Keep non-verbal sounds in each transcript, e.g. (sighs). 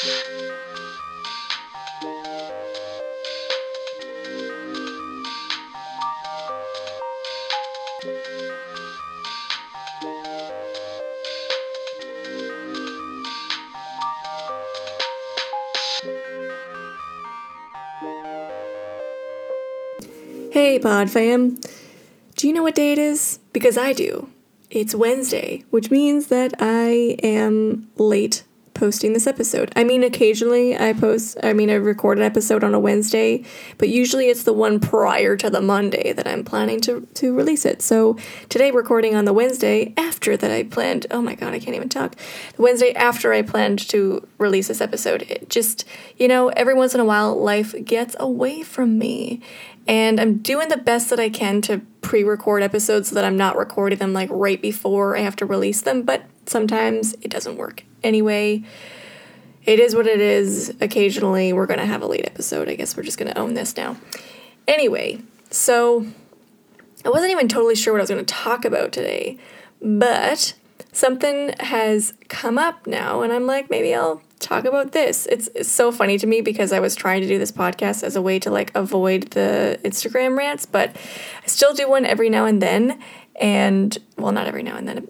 Hey, Pod fam. Do you know what day it is? Because I do. It's Wednesday, which means that I am late posting this episode. I mean, occasionally I post, I mean, I record an episode on a Wednesday, but usually it's the one prior to the Monday that I'm planning to, to release it. So today, recording on the Wednesday after that I planned, oh my God, I can't even talk. The Wednesday after I planned to release this episode, it just, you know, every once in a while, life gets away from me. And I'm doing the best that I can to pre record episodes so that I'm not recording them like right before I have to release them, but sometimes it doesn't work. Anyway, it is what it is. Occasionally, we're going to have a late episode. I guess we're just going to own this now. Anyway, so I wasn't even totally sure what I was going to talk about today, but something has come up now, and I'm like, maybe I'll talk about this. It's, it's so funny to me because I was trying to do this podcast as a way to like avoid the Instagram rants, but I still do one every now and then. And well, not every now and then.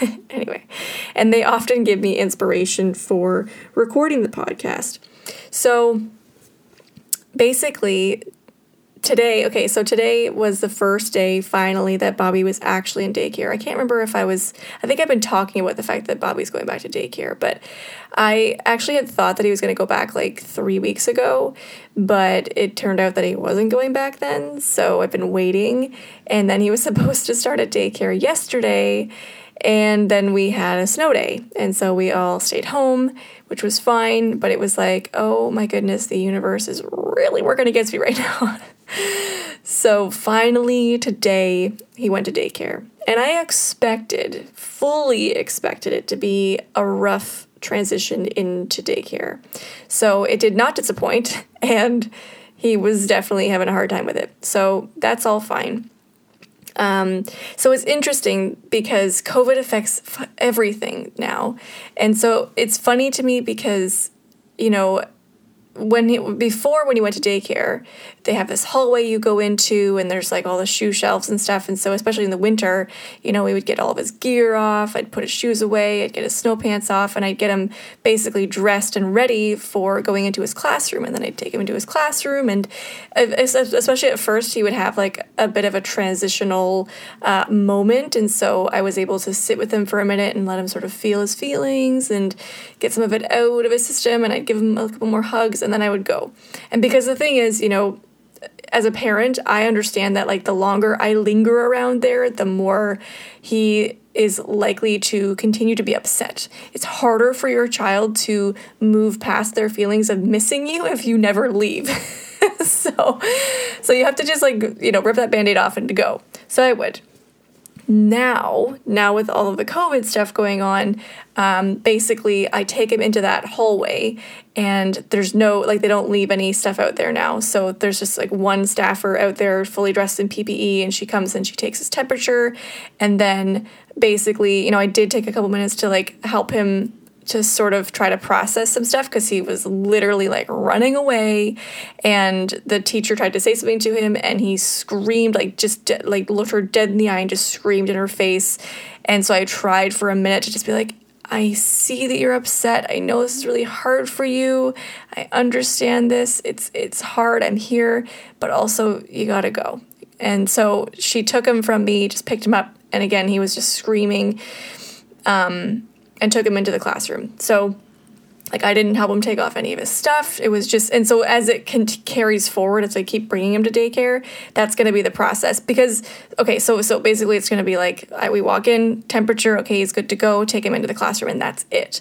(laughs) anyway, and they often give me inspiration for recording the podcast. So basically, today, okay, so today was the first day finally that Bobby was actually in daycare. I can't remember if I was, I think I've been talking about the fact that Bobby's going back to daycare, but I actually had thought that he was going to go back like three weeks ago, but it turned out that he wasn't going back then. So I've been waiting. And then he was (laughs) supposed to start at daycare yesterday. And then we had a snow day. And so we all stayed home, which was fine. But it was like, oh my goodness, the universe is really working against me right (laughs) now. So finally, today, he went to daycare. And I expected, fully expected it to be a rough transition into daycare. So it did not disappoint, (laughs) and he was definitely having a hard time with it. So that's all fine. Um, so it's interesting because COVID affects f- everything now. And so it's funny to me because, you know, when he before when he went to daycare, they have this hallway you go into and there's like all the shoe shelves and stuff. And so especially in the winter, you know, we would get all of his gear off, I'd put his shoes away, I'd get his snow pants off, and I'd get him basically dressed and ready for going into his classroom. And then I'd take him into his classroom. And especially at first, he would have like a bit of a transitional uh, moment. And so I was able to sit with him for a minute and let him sort of feel his feelings and get some of it out of his system. And I'd give him a couple more hugs and then I would go. And because the thing is, you know, as a parent, I understand that like the longer I linger around there, the more he is likely to continue to be upset. It's harder for your child to move past their feelings of missing you if you never leave. (laughs) so so you have to just like, you know, rip that band-aid off and go. So I would now, now with all of the COVID stuff going on, um, basically I take him into that hallway and there's no, like, they don't leave any stuff out there now. So there's just like one staffer out there fully dressed in PPE and she comes and she takes his temperature. And then basically, you know, I did take a couple minutes to like help him to sort of try to process some stuff because he was literally like running away and the teacher tried to say something to him and he screamed like just de- like looked her dead in the eye and just screamed in her face. And so i tried for a minute to just be like i see that you're upset. I know this is really hard for you. I understand this. It's it's hard. I'm here but also you got to go. And so she took him from me just picked him up and again he was just screaming um and took him into the classroom. So like I didn't help him take off any of his stuff. It was just and so as it can carries forward as I keep bringing him to daycare, that's going to be the process because okay, so so basically it's going to be like I, we walk in, temperature, okay, he's good to go, take him into the classroom and that's it.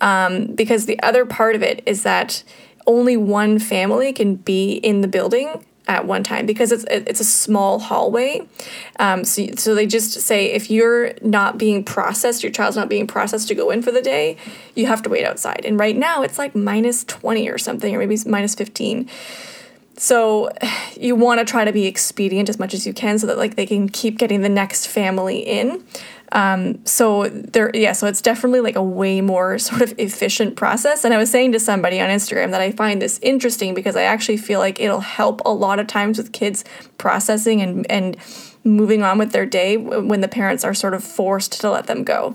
Um, because the other part of it is that only one family can be in the building at one time because it's it's a small hallway. Um, so so they just say if you're not being processed, your child's not being processed to go in for the day, you have to wait outside. And right now it's like minus twenty or something, or maybe minus fifteen. So you want to try to be expedient as much as you can so that like they can keep getting the next family in. Um, so there, yeah, so it's definitely like a way more (laughs) sort of efficient process. And I was saying to somebody on Instagram that I find this interesting because I actually feel like it'll help a lot of times with kids processing and and moving on with their day when the parents are sort of forced to let them go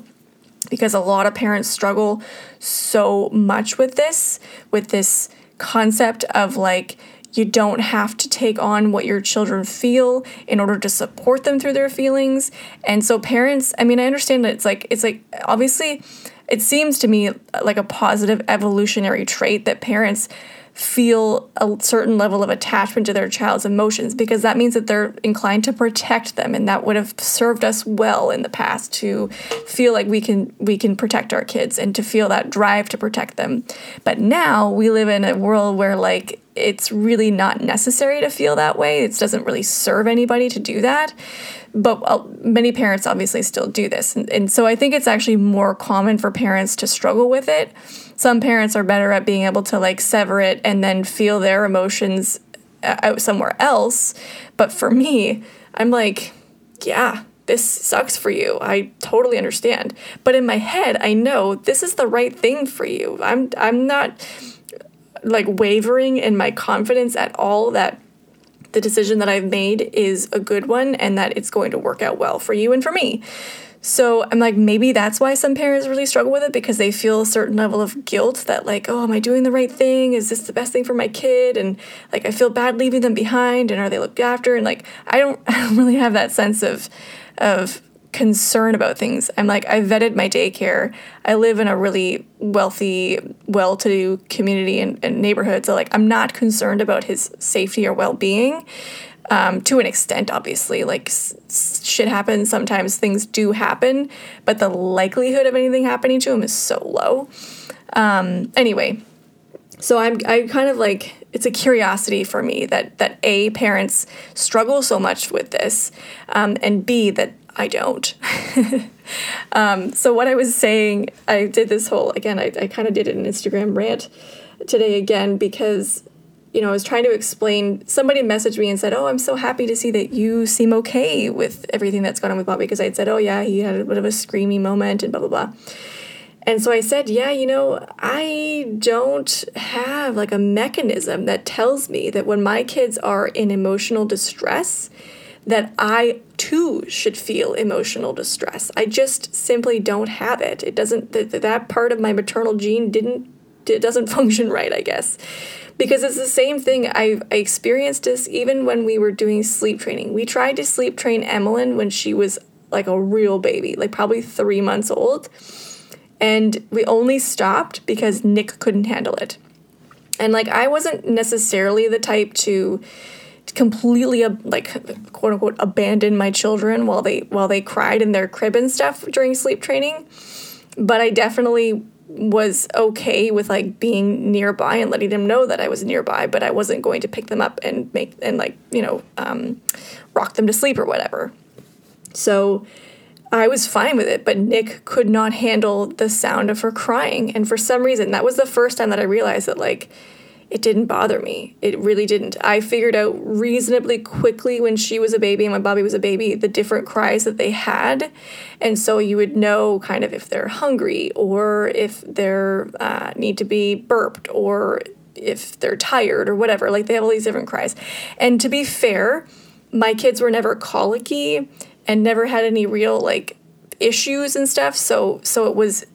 because a lot of parents struggle so much with this with this concept of like you don't have to take on what your children feel in order to support them through their feelings. And so parents, I mean, I understand that it's like it's like obviously it seems to me like a positive evolutionary trait that parents feel a certain level of attachment to their child's emotions because that means that they're inclined to protect them and that would have served us well in the past to feel like we can we can protect our kids and to feel that drive to protect them. But now we live in a world where like it's really not necessary to feel that way. It doesn't really serve anybody to do that but uh, many parents obviously still do this and, and so i think it's actually more common for parents to struggle with it some parents are better at being able to like sever it and then feel their emotions uh, out somewhere else. But for me, I'm like, yeah, this sucks for you. I totally understand. But in my head, I know this is the right thing for you. I'm I'm not like wavering in my confidence at all that the decision that I've made is a good one and that it's going to work out well for you and for me. So I'm like, maybe that's why some parents really struggle with it because they feel a certain level of guilt that, like, oh, am I doing the right thing? Is this the best thing for my kid? And like, I feel bad leaving them behind. And are they looked after? And like, I don't, (laughs) I don't really have that sense of, of concern about things. I'm like, I vetted my daycare. I live in a really wealthy, well to do community and, and neighborhood. So, like, I'm not concerned about his safety or well being um, to an extent, obviously. Like s- shit happens. Sometimes things do happen, but the likelihood of anything happening to him is so low. Um, anyway, so I'm I kind of like it's a curiosity for me that that a parents struggle so much with this, um, and b that I don't. (laughs) um, so what I was saying, I did this whole again. I, I kind of did an Instagram rant today again because you know, I was trying to explain. Somebody messaged me and said, "Oh, I'm so happy to see that you seem okay with everything that's gone on with Bobby." Because I had said, "Oh yeah, he had a bit of a screamy moment and blah blah blah." And so I said, "Yeah, you know, I don't have like a mechanism that tells me that when my kids are in emotional distress, that I too should feel emotional distress. I just simply don't have it. It doesn't that that part of my maternal gene didn't it doesn't (laughs) function right, I guess." because it's the same thing. I, I experienced this even when we were doing sleep training. We tried to sleep train Emmeline when she was like a real baby, like probably three months old. And we only stopped because Nick couldn't handle it. And like, I wasn't necessarily the type to completely like quote unquote abandon my children while they while they cried in their crib and stuff during sleep training but i definitely was okay with like being nearby and letting them know that I was nearby, but I wasn't going to pick them up and make and like you know um, rock them to sleep or whatever. So I was fine with it, but Nick could not handle the sound of her crying, and for some reason, that was the first time that I realized that like it didn't bother me. It really didn't. I figured out reasonably quickly when she was a baby and when Bobby was a baby the different cries that they had. And so you would know kind of if they're hungry or if they're uh, need to be burped or if they're tired or whatever. Like they have all these different cries. And to be fair, my kids were never colicky and never had any real like issues and stuff. So so it was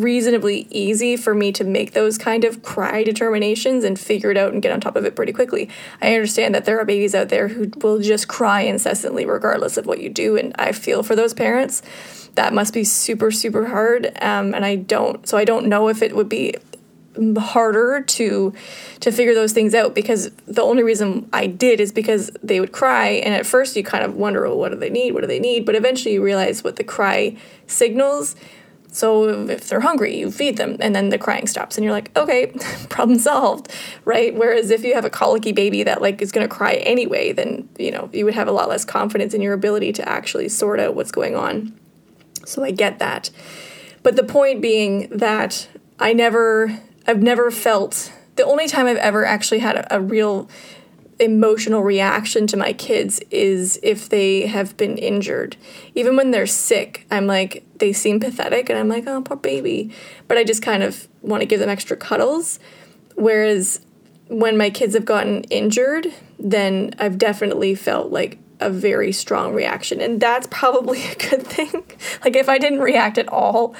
reasonably easy for me to make those kind of cry determinations and figure it out and get on top of it pretty quickly. I understand that there are babies out there who will just cry incessantly regardless of what you do, and I feel for those parents. That must be super, super hard. Um, and I don't, so I don't know if it would be harder to to figure those things out because the only reason I did is because they would cry and at first you kind of wonder well, what do they need what do they need but eventually you realize what the cry signals so if they're hungry, you feed them, and then the crying stops, and you're like, okay, (laughs) problem solved, right? Whereas if you have a colicky baby that like is going to cry anyway, then you know you would have a lot less confidence in your ability to actually sort out what's going on. So I get that, but the point being that I never, I've never felt the only time I've ever actually had a, a real emotional reaction to my kids is if they have been injured. Even when they're sick, I'm like, they seem pathetic, and I'm like, oh, poor baby. But I just kind of want to give them extra cuddles. Whereas when my kids have gotten injured, then I've definitely felt like a very strong reaction. And that's probably (laughs) a good thing. like, if I didn't react at all,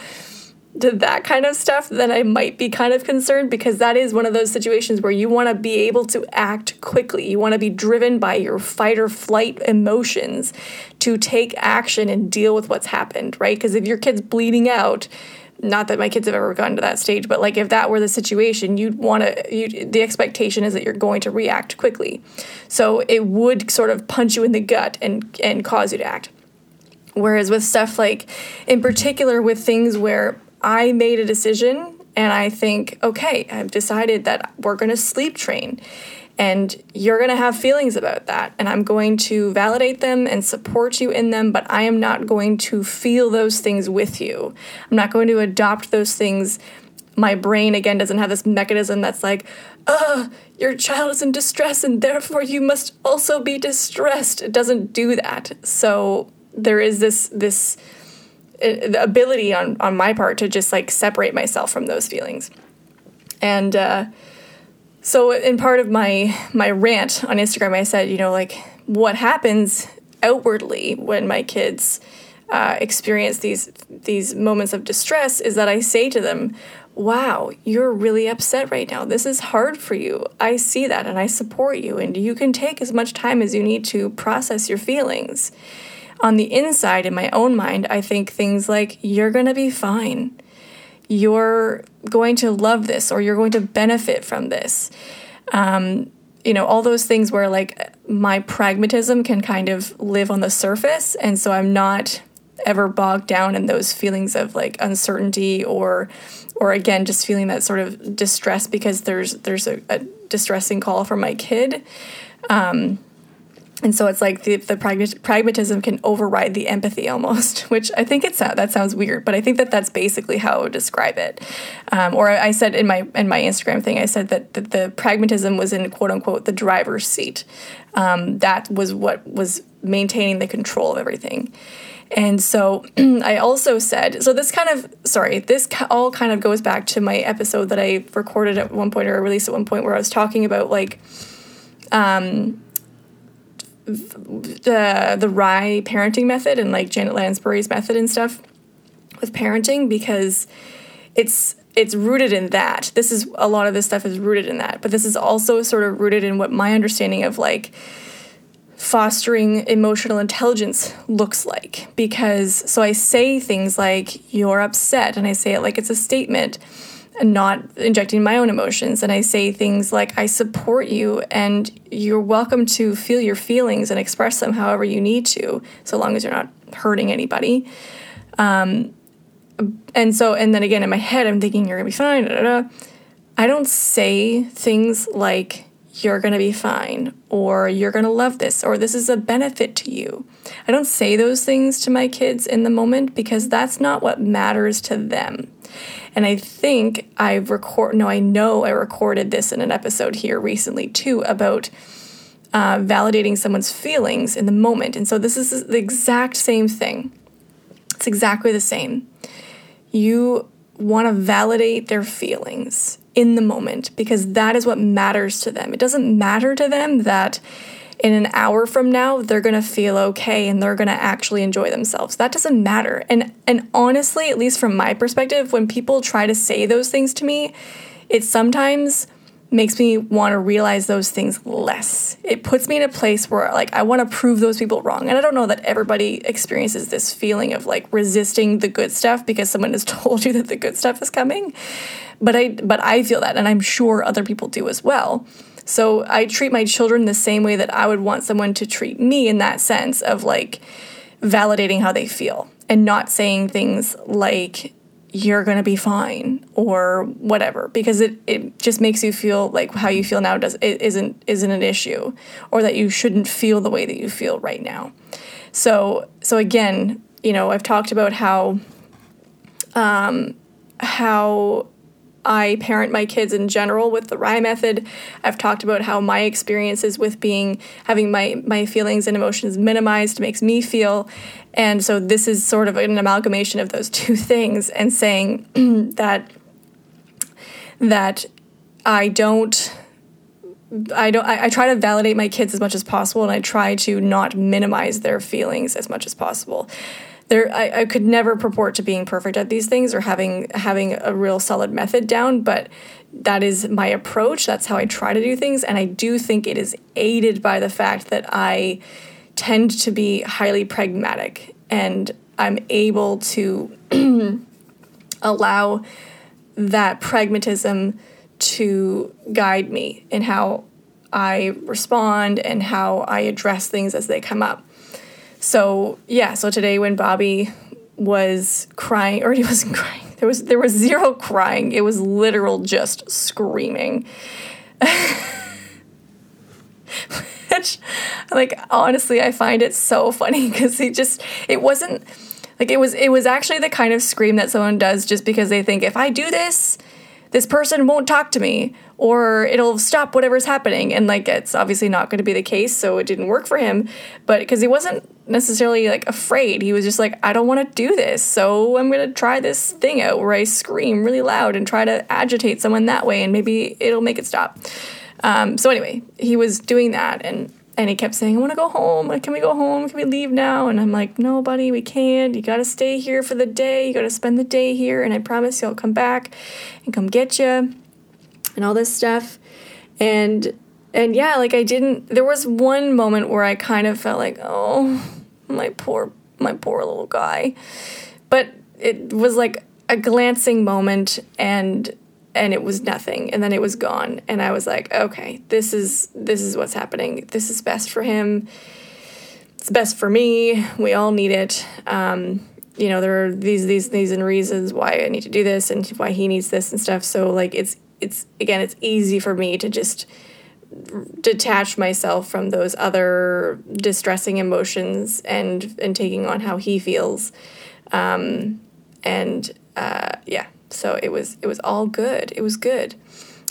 to that kind of stuff, then I might be kind of concerned because that is one of those situations where you want to be able to act quickly. You want to be driven by your fight or flight emotions to take action and deal with what's happened, right? Because if your kid's bleeding out, not that my kids have ever gotten to that stage, but like if that were the situation, you'd want to, you, the expectation is that you're going to react quickly. So it would sort of punch you in the gut and, and cause you to act. Whereas with stuff like, in particular, with things where I made a decision and I think, okay, I've decided that we're going to sleep train. And you're going to have feelings about that. And I'm going to validate them and support you in them, but I am not going to feel those things with you. I'm not going to adopt those things. My brain, again, doesn't have this mechanism that's like, uh, your child is in distress and therefore you must also be distressed. It doesn't do that. So there is this, this, the ability on on my part to just like separate myself from those feelings. And uh, so in part of my my rant on instagram i said you know like what happens outwardly when my kids uh, experience these these moments of distress is that i say to them wow you're really upset right now. This is hard for you. I see that and i support you and you can take as much time as you need to process your feelings on the inside, in my own mind, I think things like, you're going to be fine. You're going to love this or you're going to benefit from this. Um, you know, all those things where like my pragmatism can kind of live on the surface. And so I'm not ever bogged down in those feelings of like uncertainty or or again just feeling that sort of distress because there's there's a, a distressing call from my kid um, and so it's like the, the pragmatism can override the empathy almost (laughs) which i think it's that sounds weird but i think that that's basically how i would describe it. Um, or i said in my in my instagram thing i said that, that the pragmatism was in quote unquote the driver's seat. Um, that was what was maintaining the control of everything. And so (clears throat) I also said, so this kind of, sorry, this all kind of goes back to my episode that I recorded at one point or released at one point where I was talking about like, um, the the RIE parenting method and like Janet Lansbury's method and stuff with parenting because it's it's rooted in that. This is a lot of this stuff is rooted in that, but this is also sort of rooted in what my understanding of like fostering emotional intelligence looks like because so I say things like you're upset and I say it like it's a statement not injecting my own emotions. And I say things like, I support you, and you're welcome to feel your feelings and express them however you need to, so long as you're not hurting anybody. Um, and so, and then again, in my head, I'm thinking, you're gonna be fine. Da, da, da. I don't say things like, you're gonna be fine, or you're gonna love this, or this is a benefit to you. I don't say those things to my kids in the moment because that's not what matters to them. And I think I record no, I know I recorded this in an episode here recently too about uh, validating someone's feelings in the moment. And so this is the exact same thing. It's exactly the same. You want to validate their feelings in the moment because that is what matters to them. It doesn't matter to them that in an hour from now they're going to feel okay and they're going to actually enjoy themselves. That doesn't matter. And and honestly at least from my perspective when people try to say those things to me it sometimes makes me want to realize those things less. It puts me in a place where like i want to prove those people wrong. And i don't know that everybody experiences this feeling of like resisting the good stuff because someone has (laughs) told you that the good stuff is coming. But i but i feel that and i'm sure other people do as well so I treat my children the same way that I would want someone to treat me in that sense of like validating how they feel and not saying things like you're going to be fine or whatever because it, it just makes you feel like how you feel now does it isn't isn't an issue or that you shouldn't feel the way that you feel right now. So so again, you know, I've talked about how um how I parent my kids in general with the RIE method. I've talked about how my experiences with being having my my feelings and emotions minimized makes me feel. And so this is sort of an amalgamation of those (laughs) two things and saying (clears throat) that that I don't I don't I, I, try to validate my kids as much as possible and I try to not minimize their feelings as much as possible. There I, I could never purport to being perfect at these things or having having a real solid method down, but that is my approach. That's how I try to do things. And I do think it is aided by the fact that I tend to be highly pragmatic and I'm able to (clears throat) allow that pragmatism to guide me in how I respond and how I address things as they come up. So, yeah, so today when Bobby was crying or he (laughs) wasn't crying. There was there was zero crying. It was literal just screaming. (laughs) Which like honestly I find it so funny cuz he just it wasn't like it was it was actually the kind of scream that someone does just because they think if I do this this person won't talk to me or it'll stop whatever's happening. And like it's obviously not going to be the case so it didn't work for him. But because he wasn't necessarily like afraid. He was just like i don't want to do this so i'm going to try this thing out where i scream really loud and try to agitate someone that way and maybe it'll make it stop. Um, so anyway he was doing that and and he kept saying, I want to go home. Can we go home? Can we leave now? And I'm like, no, buddy, we can't. You got to stay here for the day. You got to spend the day here. And I promise you I'll come back and come get you and all this stuff. And, and yeah, like I didn't, there was one moment where I kind of felt like, oh, my poor, my poor little guy. But it was like a glancing moment and and it was nothing and then it was gone and i was like okay this is this is what's happening. This is best for him. It's best for me. We all need it. Um, you know there are these these these and reasons why i need to do this and why he needs this and stuff. So like it's it's again it's easy for me to just detach myself from those other distressing emotions and and taking on how he feels. Um, and uh, yeah so it was it was all good. It was good.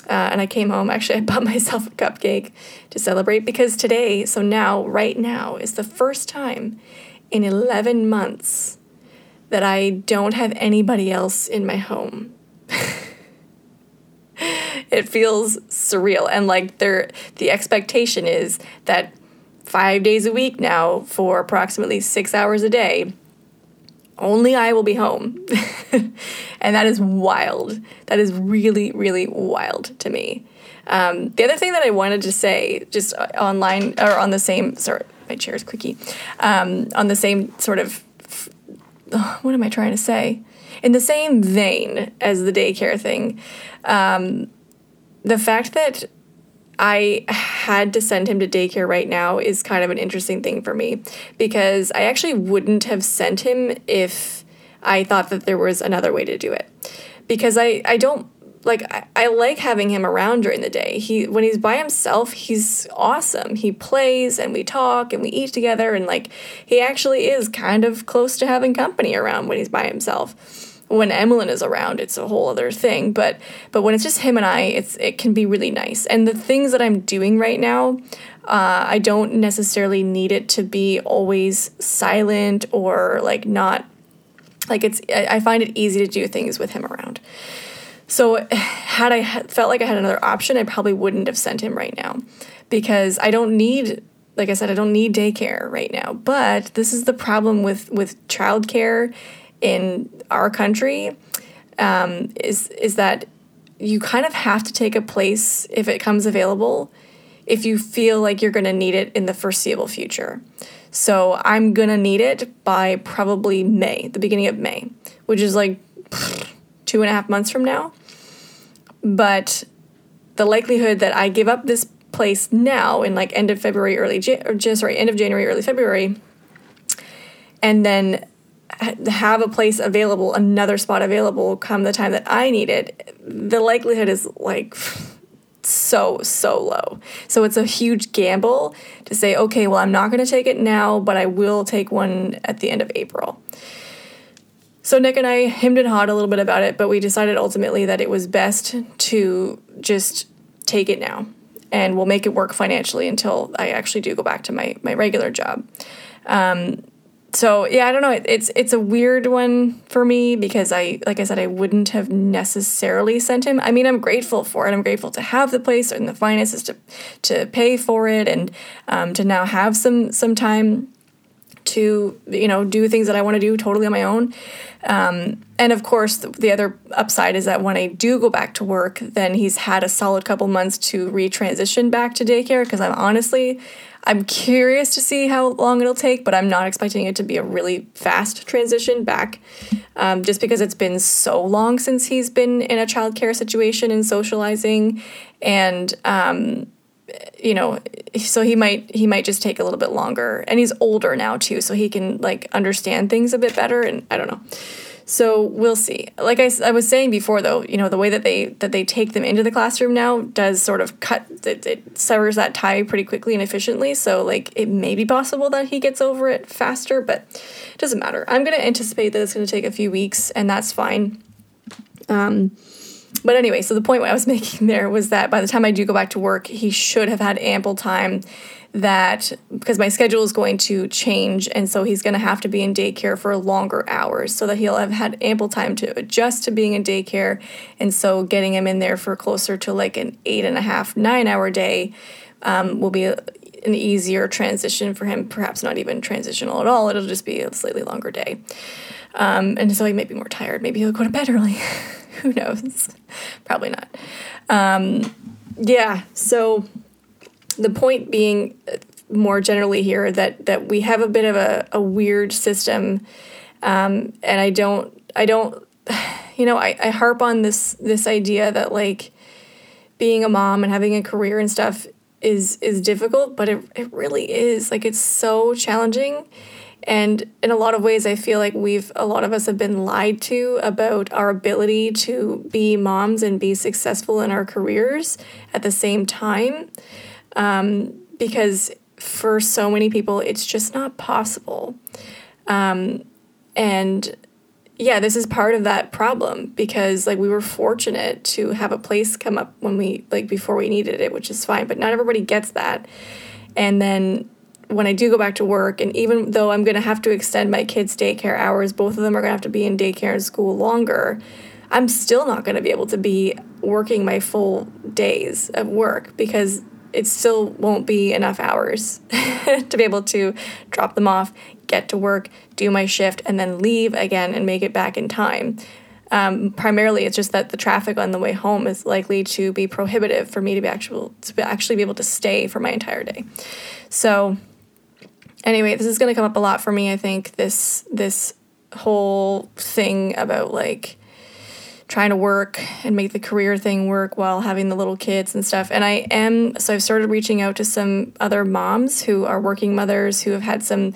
Uh, and I came home. (laughs) Actually, I bought myself a cupcake to celebrate because today, so now, right now, is the first time in 11 months that I don't have anybody else in my home. (laughs) it feels surreal. And like there, the expectation is that five days a week now for approximately six hours a day, only I will be home. (laughs) and that is wild. That is really, really wild to me. Um, the other thing that I wanted to say, just online or on the same, sorry, my chair is quickie, um, on the same sort of, what am I trying to say? In the same vein as the daycare thing, um, the fact that I had to send him to daycare right now is kind of an interesting thing for me because I actually wouldn't have sent him if I thought that there was another way to do it. Because I, I don't like I, I like having him around during the day. He when he's by himself, he's awesome. He plays and we talk and we eat together and like he actually is kind of close to having company around when he's by himself when Emlyn is around, it's a whole other thing. But but when it's just him and I, it's it can be really nice. And the things that I'm doing right now, uh, I don't necessarily need it to be always silent or like not like it's. I find it easy to do things with him around. So had I felt like I had another option, I probably wouldn't have sent him right now because I don't need like I said, I don't need daycare right now. But this is the problem with with childcare in our country um, is is that you kind of have to take a place if it comes available if you feel like you're going to need it in the foreseeable future. So I'm going to need it by probably May, the beginning of May, which is like two and a half months from now. But the likelihood that I give up this place now in like end of February, early Jan- or sorry, end of January, early February, and then have a place available, another spot available come the time that I need it, the likelihood is like so, so low. So it's a huge gamble to say, okay, well, I'm not going to take it now, but I will take one at the end of April. so Nick and I hemmed and hawed a little bit about it, but we decided ultimately that it was best to just take it now, and we'll make it work financially until I actually do go back to my my regular job. Um, so yeah, I don't know. It, it's it's a weird one for me because I, like I said, I wouldn't have necessarily sent him. I mean, I'm grateful for it. I'm grateful to have the place and the finances to to pay for it, and um, to now have some some time to you know do things that I want to do totally on my own. Um, and of course, the, the, other upside is that when I do go back to work, then he's had a solid couple months to retransition back to daycare. Because I'm honestly, I'm curious to see how long it'll take, but I'm not expecting it to be a really fast transition back, um, just because it's been so long since he's been in a childcare situation and socializing, and um, you know so he might he might just take a little bit longer. And he's older now too so he can like understand things a bit better and i don't know. So we'll see. Like I, I was saying before though you know the way that they that they take them into the classroom now does sort of cut it, it severs that tie pretty quickly and efficiently. So like it may be possible that he gets over it faster but it doesn't matter. I'm going to anticipate that it's going to take a few weeks and that's fine. Um but anyway, so the point I was (laughs) making there was that by the time I do go back to work, he should have had ample time that because my schedule is going to change and so he's going to have to be in daycare for longer hours so that he'll have had ample time to adjust to being in daycare. And so getting him in there for closer to like an eight and a half nine hour day um, will be a, an easier transition for him perhaps not even transitional at all it'll just be a slightly longer day. Um, and so he may be more tired maybe he'll go to bed early (laughs) Who knows? (laughs) Probably not. Um, yeah, so the point being uh, more generally here that that we have a bit of a, a weird system um, and I don't I don't (sighs) you know I, I harp on this this idea that like being a mom and having a career and stuff is is difficult but it, it really is like it's so challenging and in a lot of ways, I feel like we've, a lot of us have been lied to about our ability to be moms and be successful in our careers at the same time. Um, because for so many people, it's just not possible. Um, and yeah, this is part of that problem because like we were fortunate to have a place come up when we like before we needed it, which is fine, but not everybody gets that. And then when I do go back to work, and even though I'm going to have to extend my kids' daycare hours, both of them are going to have to be in daycare and school longer. I'm still not going to be able to be working my full days of work because it still won't be enough hours (laughs) to be able to drop them off, get to work, do my shift, and then leave again and make it back in time. Um, primarily, it's just that the traffic on the way home is likely to be prohibitive for me to be actual to actually be able to stay for my entire day. So anyway, this is going to come up a lot for me. I think this this whole thing about like trying to work and make the career thing work while having the little kids and stuff. And I am so I've started reaching out to some other moms who are working mothers who have had some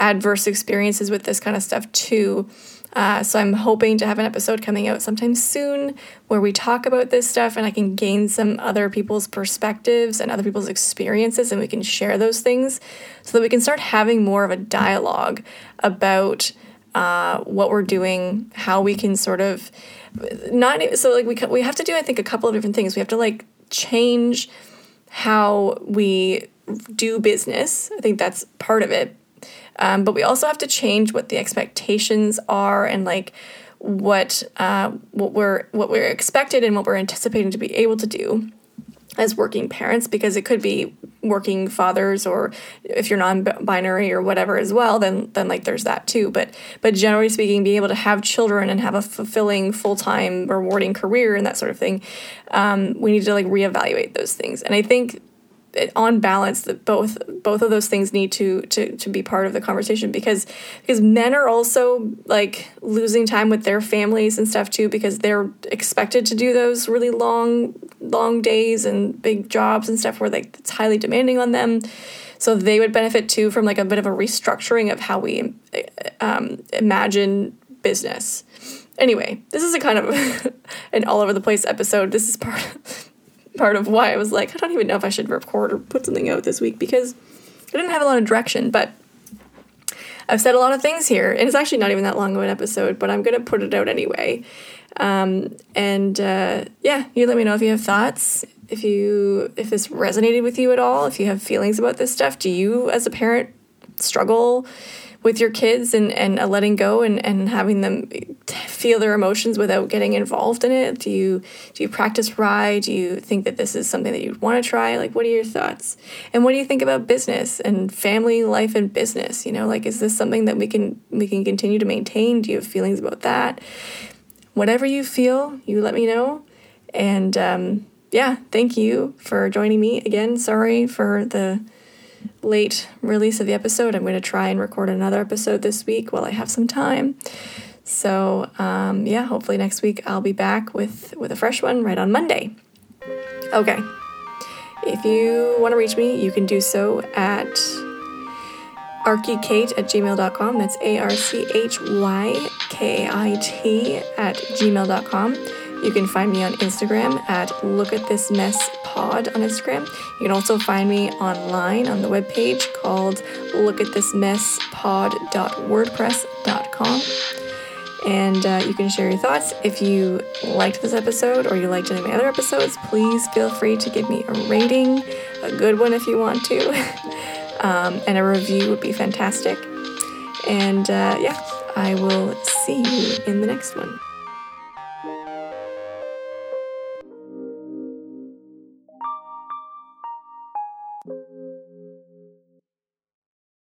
adverse experiences with this kind of stuff too. Uh, so I'm hoping to have an episode coming out sometime soon where we talk about this stuff and I can gain some other people's perspectives and other people's experiences and we can share those things so that we can start having more of a dialogue about uh, what we're doing, how we can sort of not so like we we have to do I think a couple of different things. We have to like change how we do business. I think that's part of it um, but we also have to change what the expectations are and like what uh, what we're what we're expected and what we're anticipating to be able to do as working parents because it could be working fathers or if you're non-binary or whatever as well then then like there's that too. But but generally speaking being able to have children and have a fulfilling full-time rewarding career and that sort of thing um, we need to like reevaluate those things. And i think on balance that both both of those things need to to to be part of the conversation because because men are also like losing time with their families and stuff too because they're expected to do those really long long days and big jobs and stuff where like it's highly demanding on them. So they would benefit too from like a bit of a restructuring of how we um, imagine business. Anyway this is a kind of (laughs) an all over the place episode. This is part part of why I was like, I don't even know if I should record or put something out this week because I didn't have a lot of direction. But I've said a lot of things here, and it's actually not even that long of an episode, but I'm gonna put it out anyway. Um, and uh, yeah, you let me know if you have thoughts, if you if this resonated with you at all, if you have feelings about this stuff. Do you, as a parent, struggle with your kids and, and uh, letting go and, and having them feel their emotions without getting involved in it? Do you do you practice RIE? Do you think that this is something that you'd want to try? Like what are your thoughts? And what do you think about business and family life and business? You know, like is this something that we can we can continue to maintain? Do you have feelings about that? Whatever you feel, you let me know. And um, yeah, thank you for joining me again. Sorry for the late release of the episode. I'm going to try and record another episode this week while I have some time. So um, yeah, hopefully next week I'll be back with with a fresh one right on Monday. Okay. If you want to reach me, you can do so at archykit at gmail.com. That's A R C H Y K I T at gmail.com. You can find me on Instagram at Look at This Mess Pod on Instagram. You can also find me online on the webpage called lookathismesspod.wordpress.com. And uh, you can share your thoughts. If you liked this episode or you liked any of my other episodes, please feel free to give me a rating, a good one if you want to, (laughs) um, and a review would be fantastic. And uh, yeah, I will see you in the next one.